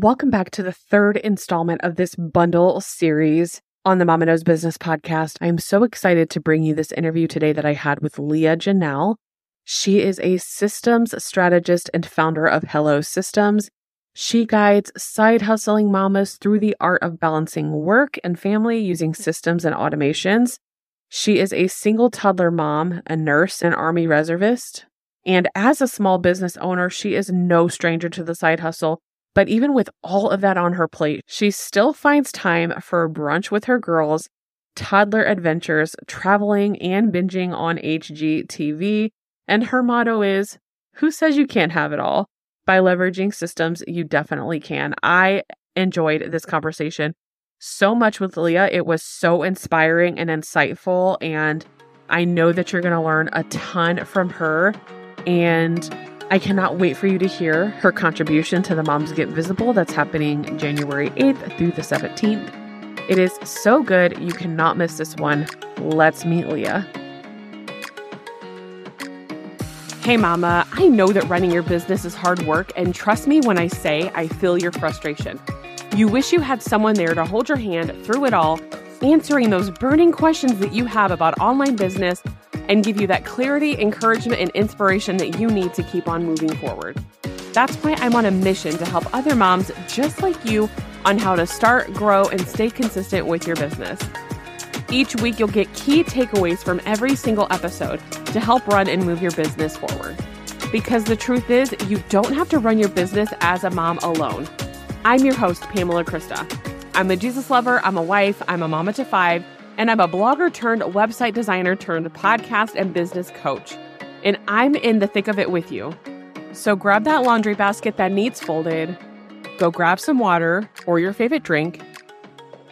Welcome back to the third installment of this bundle series on the Mama Knows Business podcast. I am so excited to bring you this interview today that I had with Leah Janelle. She is a systems strategist and founder of Hello Systems. She guides side hustling mamas through the art of balancing work and family using systems and automations. She is a single toddler mom, a nurse, an Army reservist. And as a small business owner, she is no stranger to the side hustle but even with all of that on her plate, she still finds time for brunch with her girls, toddler adventures, traveling, and binging on HGTV. And her motto is Who says you can't have it all? By leveraging systems, you definitely can. I enjoyed this conversation so much with Leah. It was so inspiring and insightful. And I know that you're going to learn a ton from her. And I cannot wait for you to hear her contribution to the Moms Get Visible that's happening January 8th through the 17th. It is so good, you cannot miss this one. Let's meet Leah. Hey, Mama, I know that running your business is hard work, and trust me when I say I feel your frustration. You wish you had someone there to hold your hand through it all, answering those burning questions that you have about online business and give you that clarity, encouragement, and inspiration that you need to keep on moving forward. That's why I'm on a mission to help other moms just like you on how to start, grow, and stay consistent with your business. Each week, you'll get key takeaways from every single episode to help run and move your business forward. Because the truth is, you don't have to run your business as a mom alone. I'm your host, Pamela Krista. I'm a Jesus lover, I'm a wife, I'm a mama to five and I'm a blogger turned website designer turned podcast and business coach. And I'm in the thick of it with you. So grab that laundry basket that needs folded, go grab some water or your favorite drink,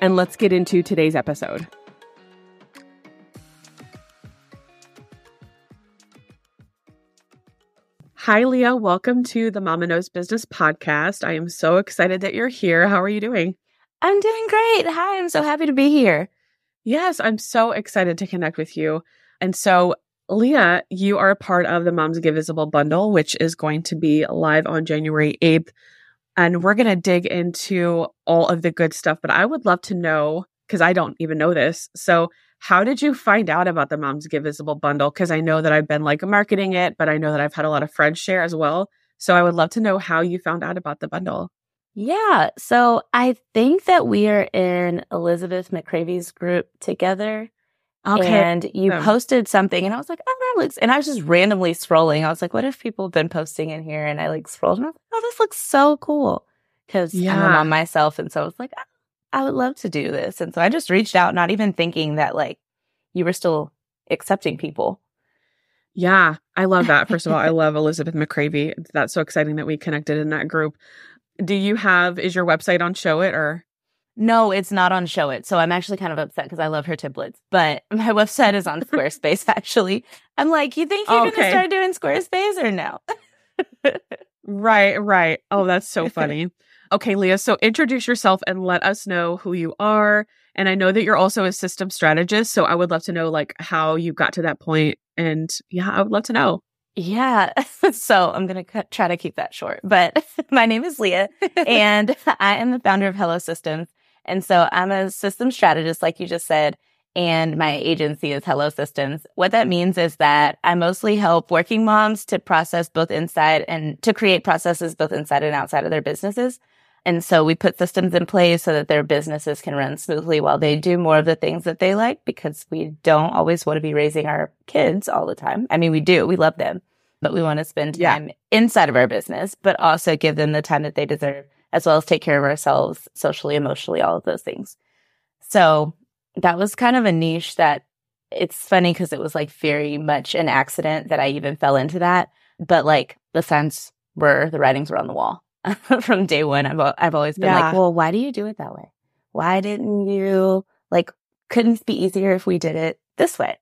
and let's get into today's episode. Hi, Leah. Welcome to the Mama Knows Business podcast. I am so excited that you're here. How are you doing? I'm doing great. Hi, I'm so happy to be here. Yes, I'm so excited to connect with you. And so, Leah, you are a part of the Moms Get Visible bundle, which is going to be live on January 8th. And we're going to dig into all of the good stuff. But I would love to know, because I don't even know this. So, how did you find out about the Moms Get Visible bundle? Because I know that I've been like marketing it, but I know that I've had a lot of friends share as well. So, I would love to know how you found out about the bundle. Yeah. So I think that we are in Elizabeth McCravy's group together. Okay. And you posted something and I was like, oh, that looks, and I was just randomly scrolling. I was like, what if people have been posting in here? And I like scrolled and I was like, oh, this looks so cool. Cause yeah. I'm on myself. And so I was like, oh, I would love to do this. And so I just reached out, not even thinking that like you were still accepting people. Yeah, I love that. First of all, I love Elizabeth McCravy. That's so exciting that we connected in that group do you have is your website on Showit or no, it's not on Showit. So I'm actually kind of upset because I love her templates. But my website is on Squarespace, actually. I'm like, you think you're okay. going to start doing Squarespace or no? right, right. Oh, that's so funny. Okay, Leah. So introduce yourself and let us know who you are. And I know that you're also a system strategist. So I would love to know like how you got to that point. And yeah, I would love to know. Yeah. So I'm going to try to keep that short. But my name is Leah and I am the founder of Hello Systems. And so I'm a system strategist, like you just said, and my agency is Hello Systems. What that means is that I mostly help working moms to process both inside and to create processes both inside and outside of their businesses. And so we put systems in place so that their businesses can run smoothly while they do more of the things that they like because we don't always want to be raising our kids all the time. I mean, we do, we love them, but we want to spend time yeah. inside of our business, but also give them the time that they deserve, as well as take care of ourselves socially, emotionally, all of those things. So that was kind of a niche that it's funny because it was like very much an accident that I even fell into that. But like the signs were, the writings were on the wall. from day one. I've I've always been yeah. like, well, why do you do it that way? Why didn't you like? Couldn't be easier if we did it this way?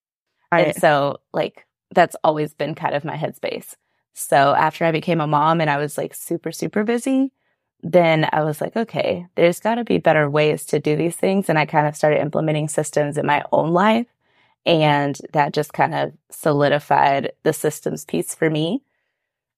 Right. And so, like, that's always been kind of my headspace. So after I became a mom and I was like super super busy, then I was like, okay, there's got to be better ways to do these things, and I kind of started implementing systems in my own life. And that just kind of solidified the systems piece for me.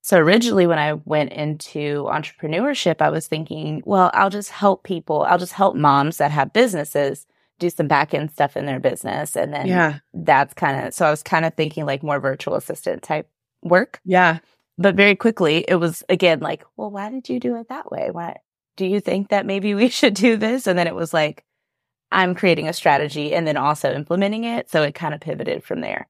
So originally when I went into entrepreneurship, I was thinking, well, I'll just help people. I'll just help moms that have businesses do some back end stuff in their business. And then Yeah. that's kind of, so I was kind of thinking like more virtual assistant type work. Yeah. But very quickly it was again like, well, why did you do it that way? Why do you think that maybe we should do this? And then it was like, I'm creating a strategy and then also implementing it. So it kind of pivoted from there.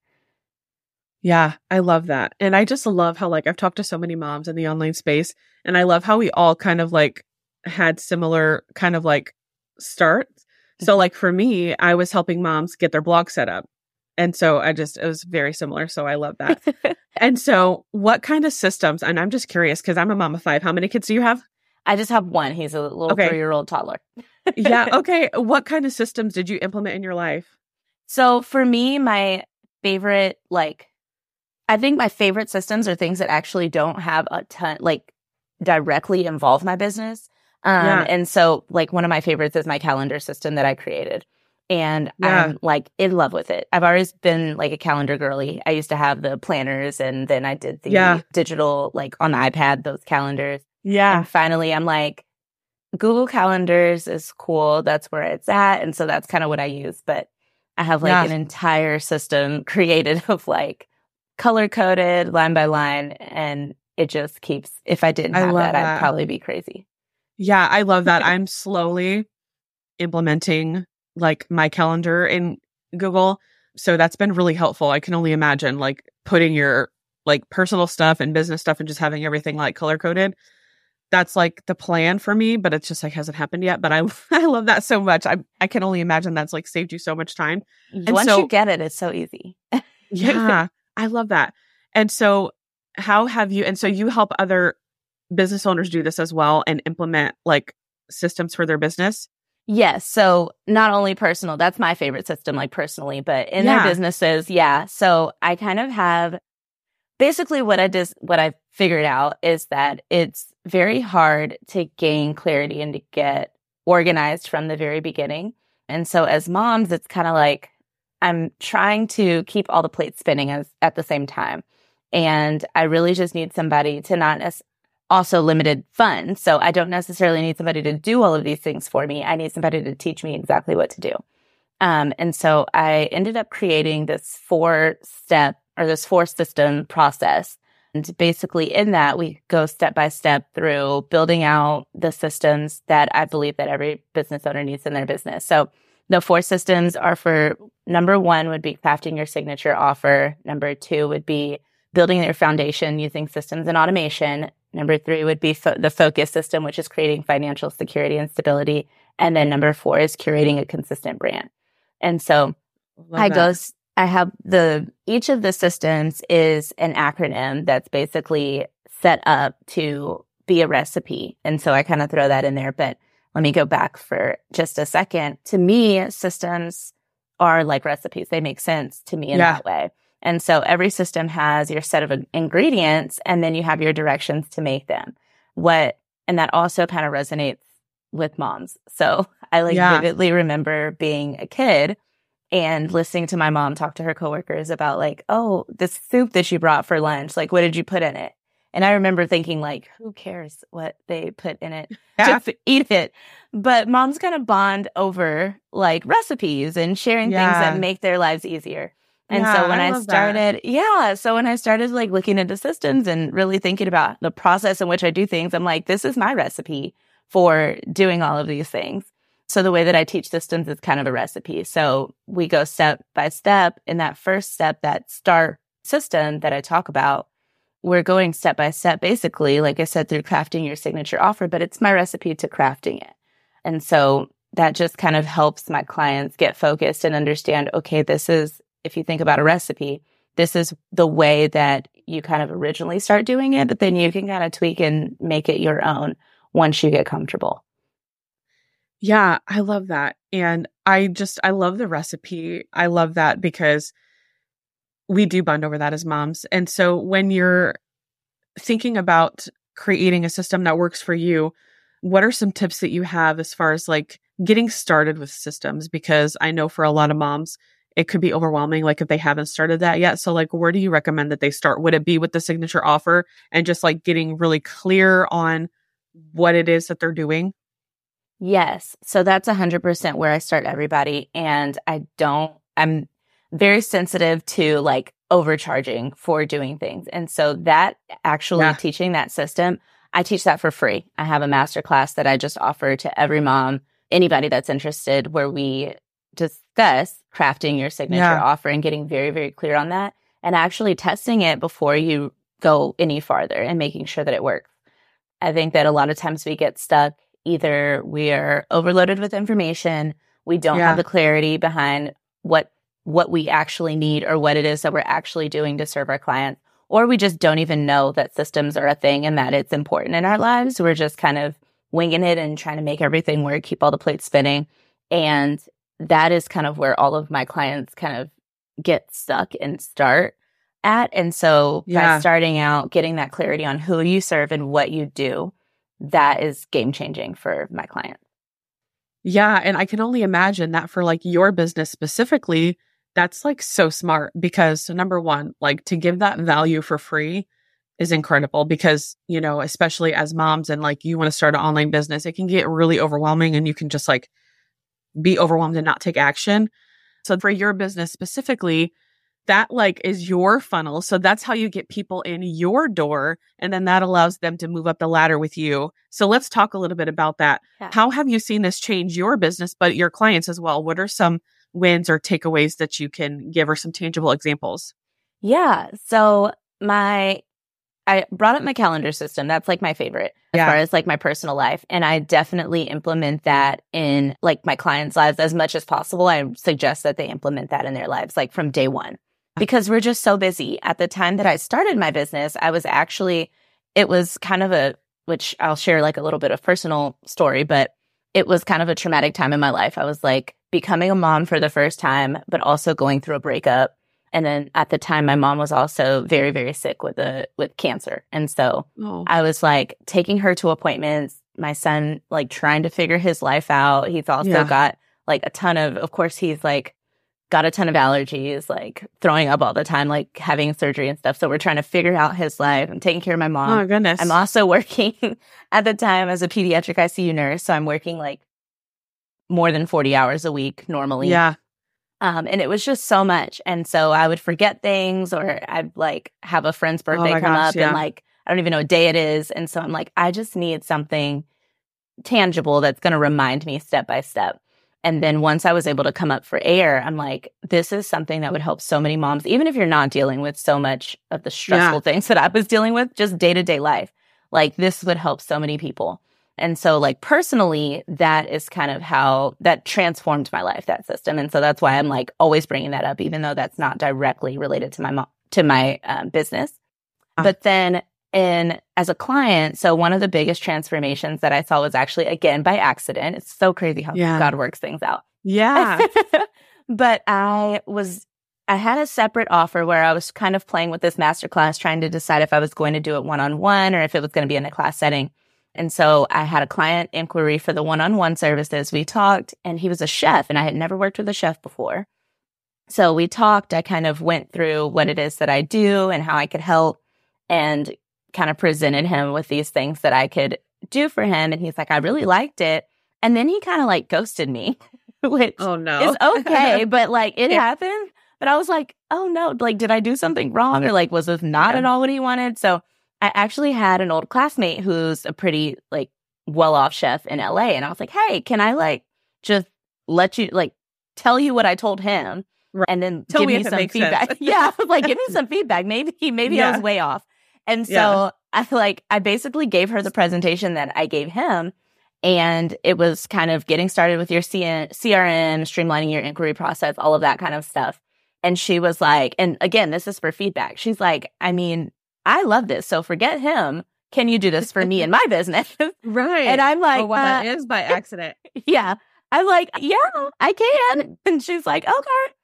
Yeah, I love that. And I just love how like I've talked to so many moms in the online space and I love how we all kind of like had similar kind of like starts. So like for me, I was helping moms get their blog set up. And so I just it was very similar, so I love that. and so what kind of systems and I'm just curious cuz I'm a mom of 5. How many kids do you have? I just have one. He's a little Okay. three year old toddler. yeah, okay. What kind of systems did you implement in your life? So for me, my favorite, like, I think my favorite systems are things that actually don't have a ton, like, directly involve my business. Um, Yeah. and so like one of my favorites is my calendar system that I created. And Yeah. I'm like in love with it. I've always been like a calendar girly. I used to have the planners and then I did the Yeah. digital, like on the iPad, those calendars. Yeah. And finally, I'm like, Google Calendars is cool. That's where it's at. And so that's kind of what I use. But I have like Yeah. an entire system created of like color coded line by line. And it just keeps, if I didn't I have love that, that. I'd probably be crazy. Yeah, I love that. I'm slowly implementing like my calendar in Google. So that's been really helpful. I can only imagine like putting your like personal stuff and business stuff and just having everything like color coded. That's like the plan for me, but it's just like hasn't happened yet. But I I love that so much. I I can only imagine that's like saved you so much time. Once so- you get it, it's so easy. Yeah, I love that. And so, how have you? And so, you help other business owners do this as well and implement like systems for their business. Yes. So not only personal, that's my favorite system, like personally, but in Yeah. their businesses, yeah. So I kind of have basically what I just what I've figured out is that it's very hard to gain clarity and to get organized from the very beginning. And so as moms, it's kind of like I'm trying to keep all the plates spinning as, at the same time. And I really just need somebody to not as also limited funds. So I don't necessarily need somebody to do all of these things for me. I need somebody to teach me exactly what to do. Um, and so I ended up creating this four step or this four system process. And basically in that, we go step by step through building out the systems that I believe that every business owner needs in their business. So the four systems are for number one would be crafting your signature offer. Number two would be building your foundation using systems and automation. Number three would be fo- the focus system, which is creating financial security and stability. And then number four is curating a consistent brand. And so Love I that. go, I have the, each of the systems is an acronym that's basically set up to be a recipe. And so I kind of throw that in there, but let me go back for just a second. To me, systems are like recipes. They make sense to me in Yeah. that way. And so every system has your set of ingredients and then you have your directions to make them. What, and that also kind of resonates with moms. So I like Yeah. vividly remember being a kid and listening to my mom talk to her coworkers about like, oh, this soup that you brought for lunch, like, what did you put in it? And I remember thinking like, who cares what they put in it? Yeah. Just eat it. But moms kind of bond over like recipes and sharing things that make their lives easier. And Yeah, so when I I, love that. started, yeah, so when I started like looking into systems and really thinking about the process in which I do things, I'm like, this is my recipe for doing all of these things. So the way that I teach systems is kind of a recipe. So we go step by step. In that first step, that start system that I talk about, we're going step by step, basically, like I said, through crafting your signature offer, but it's my recipe to crafting it. And so that just kind of helps my clients get focused and understand, okay, this is, if you think about a recipe, this is the way that you kind of originally start doing it, but then you can kind of tweak and make it your own once you get comfortable. Yeah, I love that. And I just, I love the recipe. I love that because we do bond over that as moms. And so when you're thinking about creating a system that works for you, what are some tips that you have as far as like getting started with systems? Because I know for a lot of moms, it could be overwhelming, like if they haven't started that yet. So, like, where do you recommend that they start? Would it be with the signature offer and just like getting really clear on what it is that they're doing? Yes. So that's 100% where I start everybody. And I don't, I'm very sensitive to like overcharging for doing things. And so that actually yeah. teaching that system, I teach that for free. I have a master class that I just offer to every mom, anybody that's interested, where we discuss crafting your signature yeah. offer and getting very, very clear on that and actually testing it before you go any farther and making sure that it works. I think that a lot of times we get stuck. Either we are overloaded with information, we don't yeah. have the clarity behind what what we actually need or what it is that we're actually doing to serve our clients, or we just don't even know that systems are a thing and that it's important in our lives. We're just kind of winging it and trying to make everything work, keep all the plates spinning. And that is kind of where all of my clients kind of get stuck and start at. And so yeah. by starting out, getting that clarity on who you serve and what you do, that is game changing for my clients. Yeah. And I can only imagine that for like your business specifically, that's like so smart because number one, like to give that value for free is incredible because, you know, especially as moms and like you want to start an online business, it can get really overwhelming and you can just like be overwhelmed and not take action. So for your business specifically, that like is your funnel. So that's how you get people in your door. And then that allows them to move up the ladder with you. So let's talk a little bit about that. Yeah. How have you seen this change your business, but your clients as well? What are some wins or takeaways that you can give or some tangible examples? Yeah. So my I brought up my calendar system. That's like my favorite as yeah. far as like my personal life. And I definitely implement that in like my clients' lives as much as possible. I suggest that they implement that in their lives, like from day one, ah. because we're just so busy. At the time that I started my business, I was actually, it was kind of a, which I'll share like a little bit of personal story, but it was kind of a traumatic time in my life. I was like becoming a mom for the first time, but also going through a breakup and then at the time, my mom was also very, very sick with a, with cancer. And so oh. I was like taking her to appointments, my son like trying to figure his life out. He's also yeah. got like a ton of, of course, he's like got a ton of allergies, like throwing up all the time, like having surgery and stuff. So we're trying to figure out his life. I'm taking care of my mom. Oh goodness. I'm also working at the time as a pediatric ICU nurse. So I'm working like more than 40 hours a week normally. Yeah. Um, and it was just so much. And so I would forget things or I'd like have a friend's oh birthday oh come gosh, up yeah. and like, I don't even know what day it is. And so I'm like, I just need something tangible that's going to remind me step by step. And then once I was able to come up for air, I'm like, this is something that would help so many moms, even if you're not dealing with so much of the stressful yeah. things that I was dealing with, just day to day life. Like this would help so many people. And so like personally, that is kind of how that transformed my life, that system. And so that's why I'm like always bringing that up, even though that's not directly related to my mom, to my um, business. Uh-huh. But then in as a client, so one of the biggest transformations that I saw was actually again by accident. It's so crazy how yeah. God works things out. Yeah. but I was I had a separate offer where I was kind of playing with this masterclass, trying to decide if I was going to do it one on one or if it was going to be in a class setting. And so I had a client inquiry for the one on one services. We talked, and he was a chef, and I had never worked with a chef before. So we talked. I kind of went through what it is that I do and how I could help, and kind of presented him with these things that I could do for him. And he's like, I really liked it. And then he kind of like ghosted me, which oh, no. is okay, but like it yeah. happened. But I was like, oh no, like, did I do something wrong? Or like, was this not yeah. at all what he wanted? So I actually had an old classmate who's a pretty like well off chef in LA. And I was like, hey, can I like just let you like tell you what I told him right. and then tell give me, me some feedback? yeah. Like give me some feedback. Maybe, maybe yeah. I was way off. And so yeah. I feel like I basically gave her the presentation that I gave him. And it was kind of getting started with your CN- CRM, streamlining your inquiry process, all of that kind of stuff. And she was like, and again, this is for feedback. She's like, I mean, I love this. So forget him. Can you do this for me and my business? right. And I'm like, oh, well, uh, that is by accident. yeah. I'm like, yeah, I can. And she's like, okay.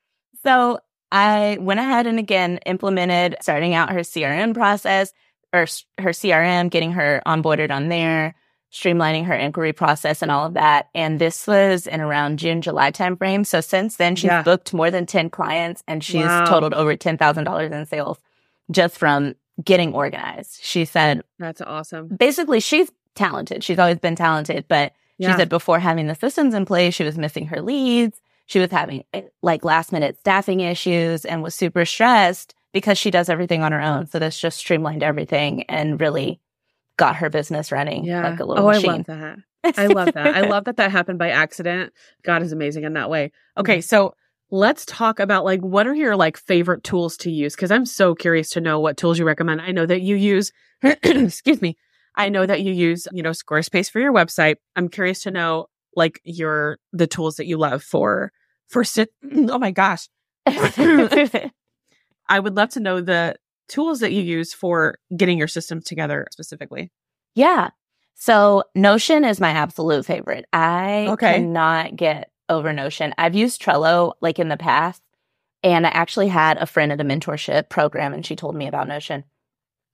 So I went ahead and again implemented starting out her CRM process or her CRM, getting her onboarded on there, streamlining her inquiry process and all of that. And this was in around June, July timeframe. So since then, she's Yeah. booked more than 10 clients and she's Wow. totaled over $10,000 in sales just from getting organized. She said, That's awesome. basically, she's talented. She's always been talented, but Yeah. she said before having the systems in place, she was missing her leads. She was having eh, like last minute staffing issues and was super stressed because she does everything on her own. So this just streamlined everything and really got her business running Yeah. like a little oh, machine. I love that. I love that. I love that that happened by accident. God is amazing in that way. Okay, so let's talk about like what are your like favorite tools to use because I'm so curious to know what tools you recommend. I know that you use excuse me. I know that you use, you know, Squarespace for your website. I'm curious to know like your the tools that you love for for sit Oh my gosh. I would love to know the tools that you use for getting your system together specifically. yeah. So Notion is my absolute favorite. I Okay. cannot get over Notion. I've used Trello like in the past, and I actually had a friend at a mentorship program, and she told me about Notion.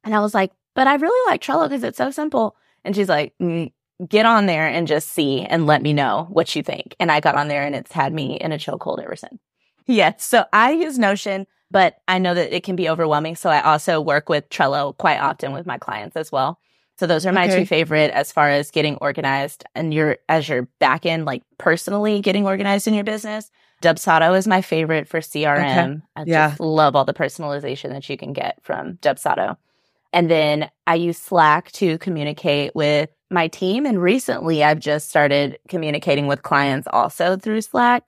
And I was like, but I really like Trello because it's so simple. And she's like, mm, get on there and just see and let me know what you think. And I got on there and it's had me in a chokehold ever since. Yes. So I use Notion, but I know that it can be overwhelming. So I also work with Trello quite often with my clients as well. So those are my Okay. two favorite as far as getting organized and your as your back end, like personally getting organized in your business. Dubsado is my favorite for CRM. I Yeah. just love all the personalization that you can get from Dubsado. And then I use Slack to communicate with my team. And recently I've just started communicating with clients also through Slack.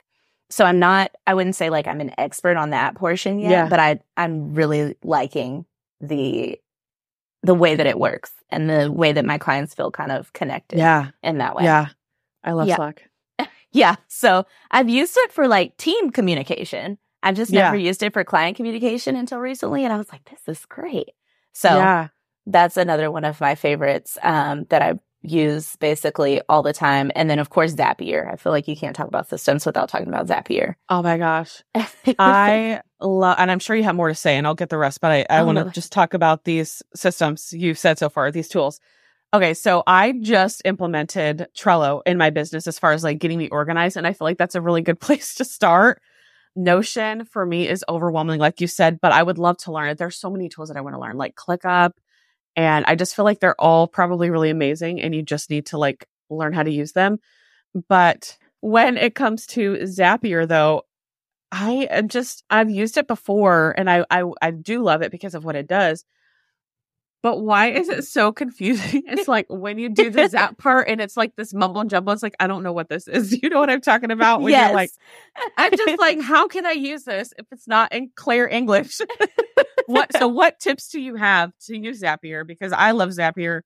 So I'm not, I wouldn't say like I'm an expert on that portion yet, Yeah. but I, I'm really liking the, the way that it works and the way that my clients feel kind of connected Yeah. in that way. Yeah. I love Yeah. Slack. Yeah. So I've used it for like team communication. I've just Yeah. never used it for client communication until recently. And I was like, this is great. So yeah. that's another one of my favorites um, that I use basically all the time. And then, of course, Zapier. I feel like you can't talk about systems without talking about Zapier. Oh my gosh. I love, and I'm sure you have more to say, and I'll get the rest, but I, I Oh, want to just talk about these systems you've said so far, these tools. Okay, so I just implemented Trello in my business as far as like getting me organized, and I feel like that's a really good place to start. Notion for me is overwhelming, like you said, but I would love to learn it. There's so many tools that I want to learn, like ClickUp, and I just feel like they're all probably really amazing, and you just need to like learn how to use them. But when it comes to Zapier, though, I am just I've used it before and I, I I do love it because of what it does. But why is it so confusing? It's like when you do the zap part and it's like this mumble and jumble. It's like I don't know what this is. You know what I'm talking about? When yes. you're like, I'm just like, how can I use this if it's not in clear English? what so what tips do you have to use Zapier? Because I love Zapier.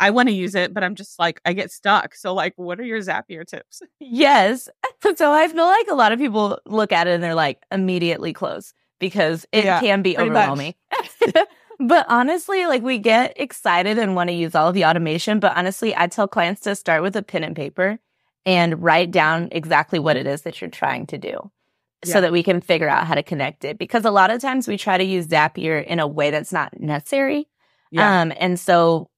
I want to use it, but I'm just like I get stuck. So like what are your Zapier tips? yes. So I feel like a lot of people look at it and they're like immediately close because it Yeah, can be overwhelming. but honestly, like we get excited and want to use all of the automation. But honestly, I tell clients to start with a pen and paper and write down exactly what it is that you're trying to do. Yeah. So that we can figure out how to connect it. Because a lot of times we try to use Zapier in a way that's not necessary. Um, and so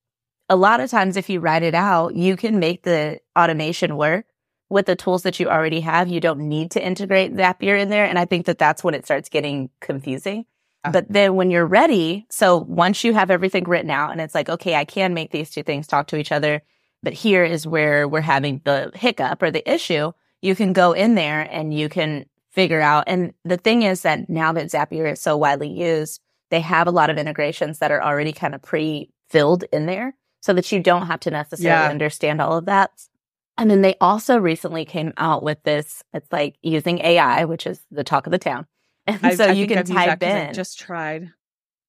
a lot of times if you write it out, you can make the automation work with the tools that you already have. You don't need to integrate Zapier in there. And I think that that's when it starts getting confusing. Ah. But then when you're ready, so once you have everything written out and it's like, okay, I can make these two things talk to each other, but here is where we're having the hiccup or the issue, you can go in there and you can figure out. And the thing is that now that Zapier is so widely used, they have a lot of integrations that are already kind of pre-filled in there so that you don't have to necessarily Yeah. understand all of that. And then they also recently came out with this, it's like using AI, which is the talk of the town. And I- so I you can I've that type in. just tried.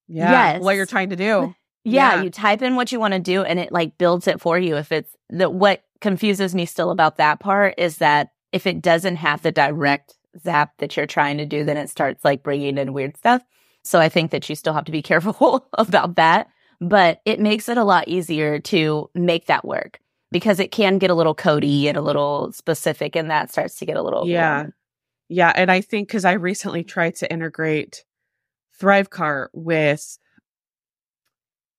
Yeah. What you're trying to do. Yeah, Yeah. you type in what you want to do and it like builds it for you. If it's the what confuses me still about that part is that if it doesn't have the direct zap that you're trying to do, then it starts like bringing in weird stuff. So I think that you still have to be careful about that, but it makes it a lot easier to make that work because it can get a little cody and a little specific and that starts to get a little Yeah. Yeah. And I think because I recently tried to integrate Thrivecart with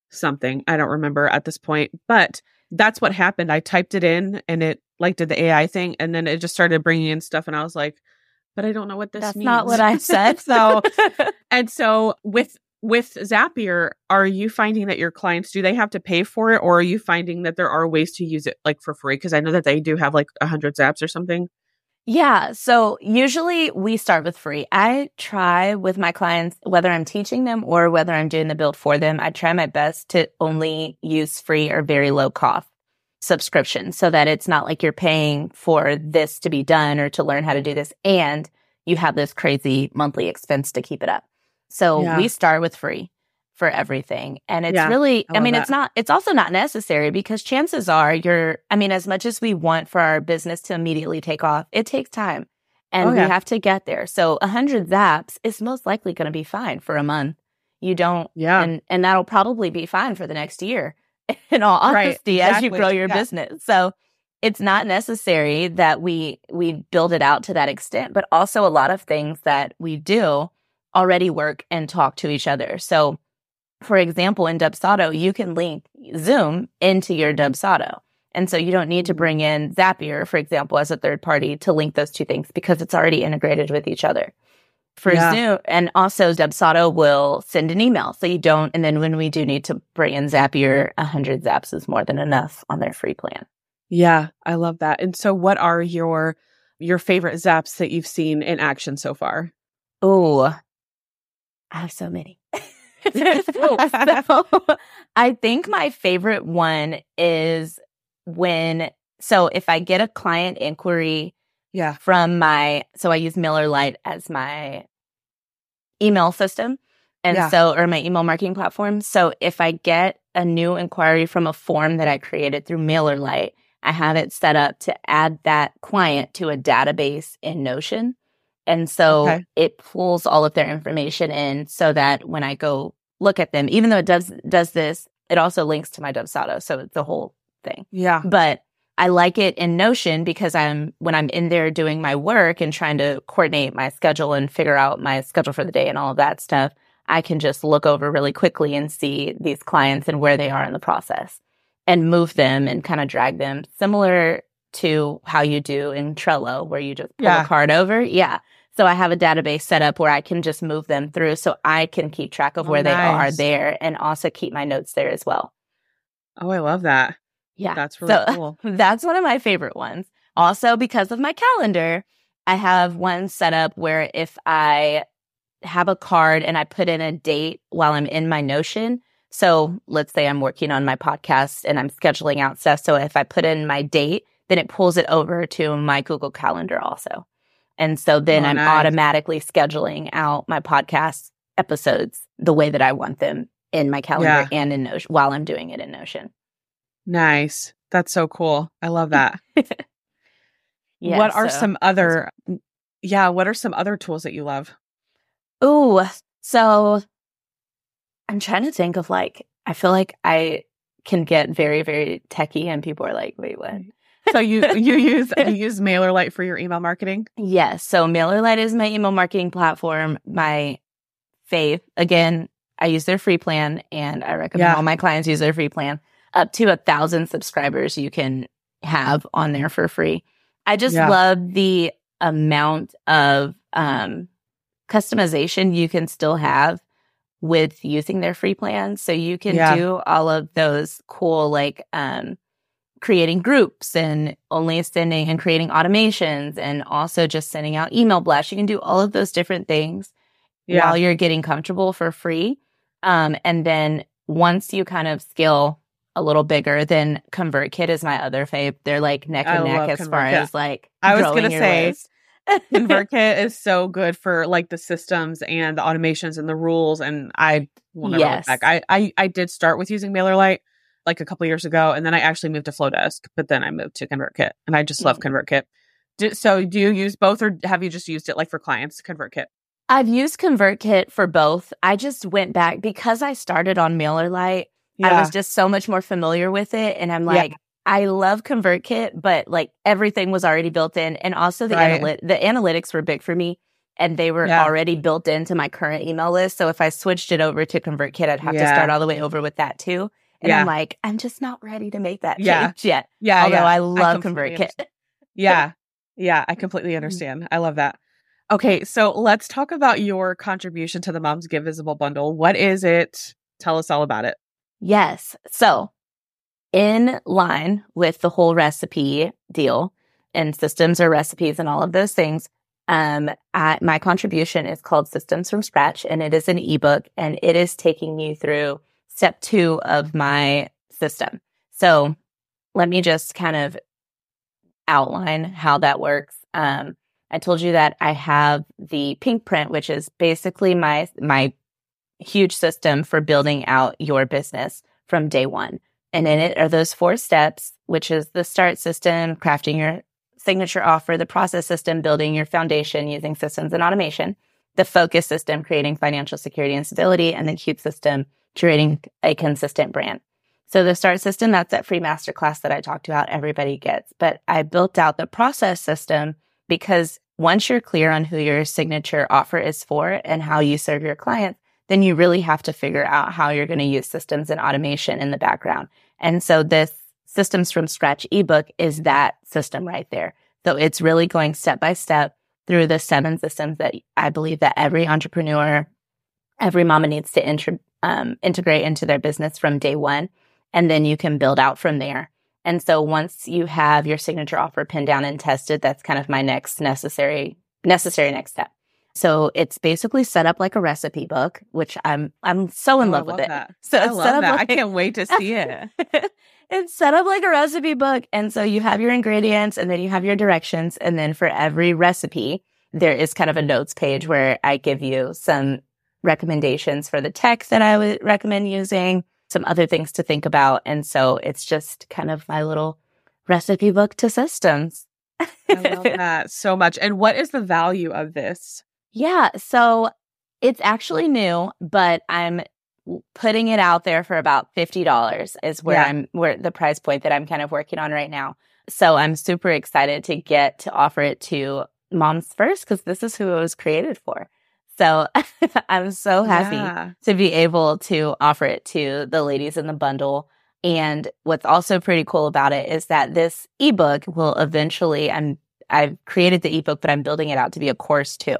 something, I don't remember at this point, but that's what happened. I typed it in and it like did the AI thing and then it just started bringing in stuff and I was like, but I don't know what this That's means. not what I said. so and so with with Zapier, are you finding that your clients do they have to pay for it or are you finding that there are ways to use it like for free? Because I know that they do have like a hundred zaps or something. Yeah. So usually we start with free. I try with my clients, whether I'm teaching them or whether I'm doing the build for them, I try my best to only use free or very low cost subscription so that it's not like you're paying for this to be done or to learn how to do this and you have this crazy monthly expense to keep it up. So Yeah. we start with free for everything. And it's Yeah, really, I I, mean, love it's not, it's also not necessary because chances are you're, I mean, as much as we want for our business to immediately take off, it takes time oh, and Oh, we have to get there. So a hundred zaps is most likely going to be fine for a month. You don't, Yeah. and, and that'll probably be fine for the next year in all honesty as you grow your Yeah. business. So it's not necessary that we we build it out to that extent, but also a lot of things that we do already work and talk to each other. So for example, in Dubsado, you can link Zoom into your Dubsado. And so you don't need to Mhm. bring in Zapier, for example, as a third party to link those two things because it's already integrated with each other. For Yeah. Zoom, and also Dubsado will send an email. So you don't, and then when we do need to bring in Zapier, 100 Zaps is more than enough on their free plan. Yeah, I love that. And so what are your your favorite zaps that you've seen in action so far? Oh, I have so many. so, I think my favorite one is when, so if I get a client inquiry Yeah. from my, so I use MailerLite as my email system. And Yeah. so, or my email marketing platform. So if I get a new inquiry from a form that I created through MailerLite, I have it set up to add that client to a database in Notion. And so Okay. it pulls all of their information in so that when I go look at them, even though it does does this, it also links to my Dubsado. So it's the whole thing Yeah. but I like it in Notion because I'm when I'm in there doing my work and trying to coordinate my schedule and figure out my schedule for the day and all of that stuff, I can just look over really quickly and see these clients and where they are in the process and move them and kind of drag them similar to how you do in Trello where you just pull Yeah. a card over. Yeah. So I have a database set up where I can just move them through so I can keep track of Oh, where they are there and also keep my notes there as well. Oh, I love that. Yeah. That's really so cool. that's one of my favorite ones. Also, because of my calendar, I have one set up where if I have a card and I put in a date while I'm in my Notion. So let's say I'm working on my podcast and I'm scheduling out stuff. So if I put in my date, then it pulls it over to my Google Calendar also. And so then Oh, I'm nice. automatically scheduling out my podcast episodes the way that I want them in my calendar and in Notion while I'm doing it in Notion. Nice. That's so cool. I love that. Yeah, what are so- some other Yeah, what are some other tools that you love? Ooh, so I'm trying to think of like, I feel like I can get very, very techie and people are like, wait, what? Mm-hmm. So you you use you use MailerLite for your email marketing? Yes. So MailerLite is my email marketing platform. My faith, again, I use their free plan and I recommend Yeah. all my clients use their free plan. Up to a thousand subscribers you can have on there for free. I just Yeah. love the amount of um, customization you can still have with using their free plan. So you can Yeah. do all of those cool, like, um, creating groups and only sending and creating automations and also just sending out email blasts. You can do all of those different things Yeah. while you're getting comfortable for free. Um, and then once you kind of scale a little bigger, then ConvertKit is my other fave. They're like neck I and neck love as far as like I was gonna say, list. ConvertKit is so good for like the systems and the automations and the rules. And I will never Yes. look back. I, I I did start with using MailerLite like a couple years ago, and then I actually moved to Flodesk, but then I moved to ConvertKit, and I just love Mm. ConvertKit. Do, so, do you use both, or have you just used it like for clients? ConvertKit. I've used ConvertKit for both. I just went back because I started on MailerLite. Yeah. I was just so much more familiar with it. And I'm Yeah. like, I love ConvertKit, but like everything was already built in. And also the, Right. analy- the analytics were big for me and they were Yeah. already built into my current email list. So if I switched it over to ConvertKit, I'd have to start all the way over with that too. And Yeah. I'm like, I'm just not ready to make that change yet. Yeah. Although yeah. I love ConvertKit. Yeah. Yeah. I Mm-hmm. completely understand. I love that. Okay. So let's talk about your contribution to the Moms Get Visible bundle. What is it? Tell us all about it. Yes. So, in line with the whole recipe deal and systems or recipes and all of those things, um, I, my contribution is called Systems from Scratch, and it is an ebook, and it is taking you through step two of my system. So, let me just kind of outline how that works. Um, I told you that I have the pink print, which is basically my my huge system for building out your business from day one. And in it are those four steps, which is the start system, crafting your signature offer, the process system, building your foundation using systems and automation, the focus system, creating financial security and stability, and the cube system, curating a consistent brand. So the start system, that's that free masterclass that I talked about, everybody gets. But I built out the process system because once you're clear on who your signature offer is for and how you serve your clients, then you really have to figure out how you're going to use systems and automation in the background. And so this systems from scratch ebook is that system right there. So it's really going step by step through the seven systems that I believe that every entrepreneur, every mama needs to intro, um, integrate into their business from day one. And then you can build out from there. And so once you have your signature offer pinned down and tested, that's kind of my next necessary, necessary next step. So it's basically set up like a recipe book, which I'm I'm so in Oh, I love with love it. So I love set up that. I can't wait to see it. it's set up like a recipe book. And so you have your ingredients and then you have your directions. And then for every recipe, there is kind of a notes page where I give you some recommendations for the tech that I would recommend using, some other things to think about. And so it's just kind of my little recipe book to systems. I love that so much. And what is the value of this? Yeah. So it's actually new, but I'm putting it out there for about $50 is where Yeah. I'm, where the price point that I'm kind of working on right now. So I'm super excited to get to offer it to moms first because this is who it was created for. So I'm so happy Yeah. to be able to offer it to the ladies in the bundle. And what's also pretty cool about it is that this ebook will eventually, I'm, I've created the ebook, but I'm building it out to be a course too.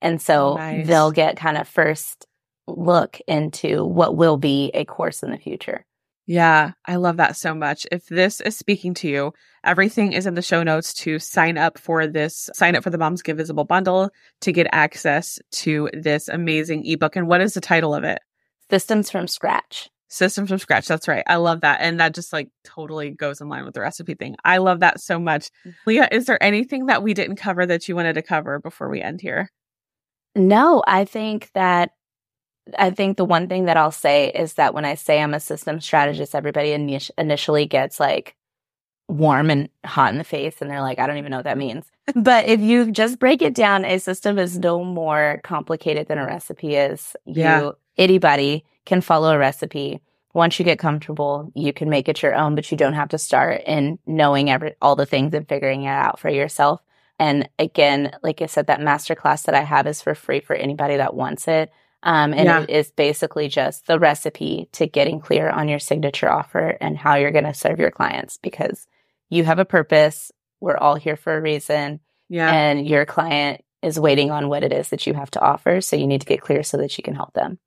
And oh, so Nice. they'll get kind of first look into what will be a course in the future. Yeah, I love that so much. If this is speaking to you, everything is in the show notes to sign up for this, sign up for the Moms Get Visible bundle to get access to this amazing ebook. And what is the title of it? Systems from scratch. Systems from scratch. That's right. I love that. And that just like totally goes in line with the recipe thing. I love that so much. Mm. Leah, is there anything that we didn't cover that you wanted to cover before we end here? No, I think that I think the one thing that I'll say is that when I say I'm a system strategist, everybody init- initially gets like warm and hot in the face and they're like, I don't even know what that means. but if you just break it down, a system is no more complicated than a recipe is. You, Yeah. anybody can follow a recipe. Once you get comfortable, you can make it your own, but you don't have to start in knowing every, all the things and figuring it out for yourself. And again, like I said, that masterclass that I have is for free for anybody that wants it. Um, and Yeah. it is basically just the recipe to getting clear on your signature offer and how you're going to serve your clients because you have a purpose. We're all here for a reason Yeah. and your client is waiting on what it is that you have to offer. So you need to get clear so that you can help them.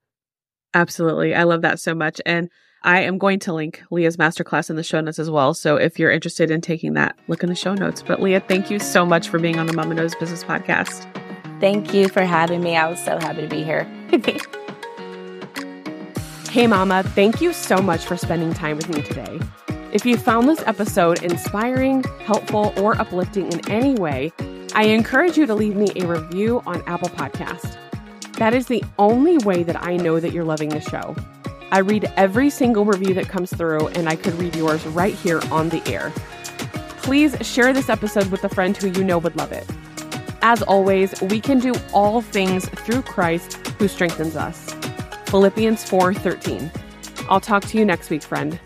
Absolutely. I love that so much. And I am going to link Leah's masterclass in the show notes as well. So if you're interested in taking that, look in the show notes. But Leah, thank you so much for being on the Mama Knows Business podcast. Thank you for having me. I was so happy to be here. Hey, Mama, thank you so much for spending time with me today. If you found this episode inspiring, helpful, or uplifting in any way, I encourage you to leave me a review on Apple Podcast. That is the only way that I know that you're loving the show. I read every single review that comes through, and I could read yours right here on the air. Please share this episode with a friend who you know would love it. As always, we can do all things through Christ who strengthens us. Philippians 4:13. I'll talk to you next week, friend.